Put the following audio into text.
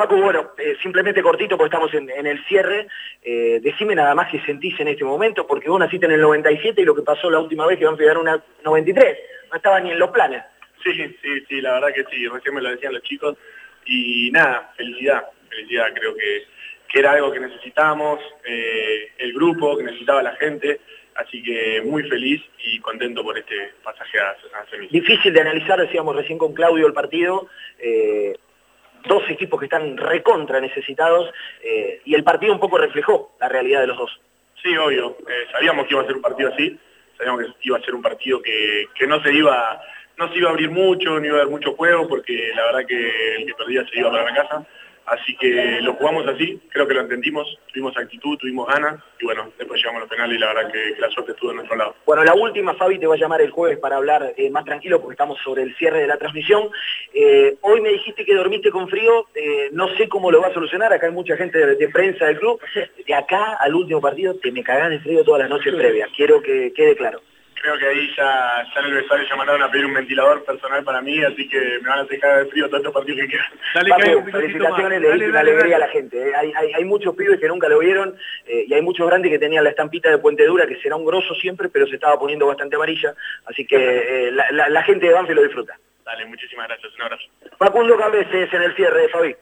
Facu, bueno, eh, simplemente cortito porque estamos en, el cierre. Eh, decime nada más qué sentís en este momento, porque vos naciste en el 97 y lo que pasó la última vez que van a pegar una 93. No estaba ni en los planes. Sí, sí, sí, la verdad que sí, recién me lo decían los chicos. Y nada, felicidad, felicidad, creo que, era algo que necesitábamos, eh, el grupo, que necesitaba la gente. Así que muy feliz y contento por este pasaje a, a Difícil de analizar, decíamos recién con Claudio el partido. Eh, dos equipos que están recontra necesitados eh, y el partido un poco reflejó la realidad de los dos. Sí, obvio. Eh, sabíamos que iba a ser un partido así, sabíamos que iba a ser un partido que, que, no se iba no se iba a abrir mucho, no iba a haber mucho juego, porque la verdad que el que perdía se iba para la casa. Así que lo jugamos así, creo que lo entendimos, tuvimos actitud, tuvimos ganas y bueno, después llegamos a los penales y la verdad que, la suerte estuvo de nuestro lado. Bueno, la última, Fabi, te va a llamar el jueves para hablar eh, más tranquilo porque estamos sobre el cierre de la transmisión. Eh, hoy me dijiste que dormiste con frío, eh, no sé cómo lo va a solucionar, acá hay mucha gente de, prensa del club. De acá al último partido te me cagás de frío todas las noches previas, quiero que quede claro creo que ahí ya, ya en el vestuario ya mandaron a pedir un ventilador personal para mí, así que me van a dejar de frío todos estos partidos que quedan. Dale, felicitaciones, le una alegría a la gente. ¿eh? Hay, hay, hay, muchos pibes que nunca lo vieron eh, y hay muchos grandes que tenían la estampita de Puente Dura, que será un grosso siempre, pero se estaba poniendo bastante amarilla, así que eh, la, la, gente de Banfield lo disfruta. Dale, muchísimas gracias, un abrazo. Facundo Cambeses en el cierre, Fabi.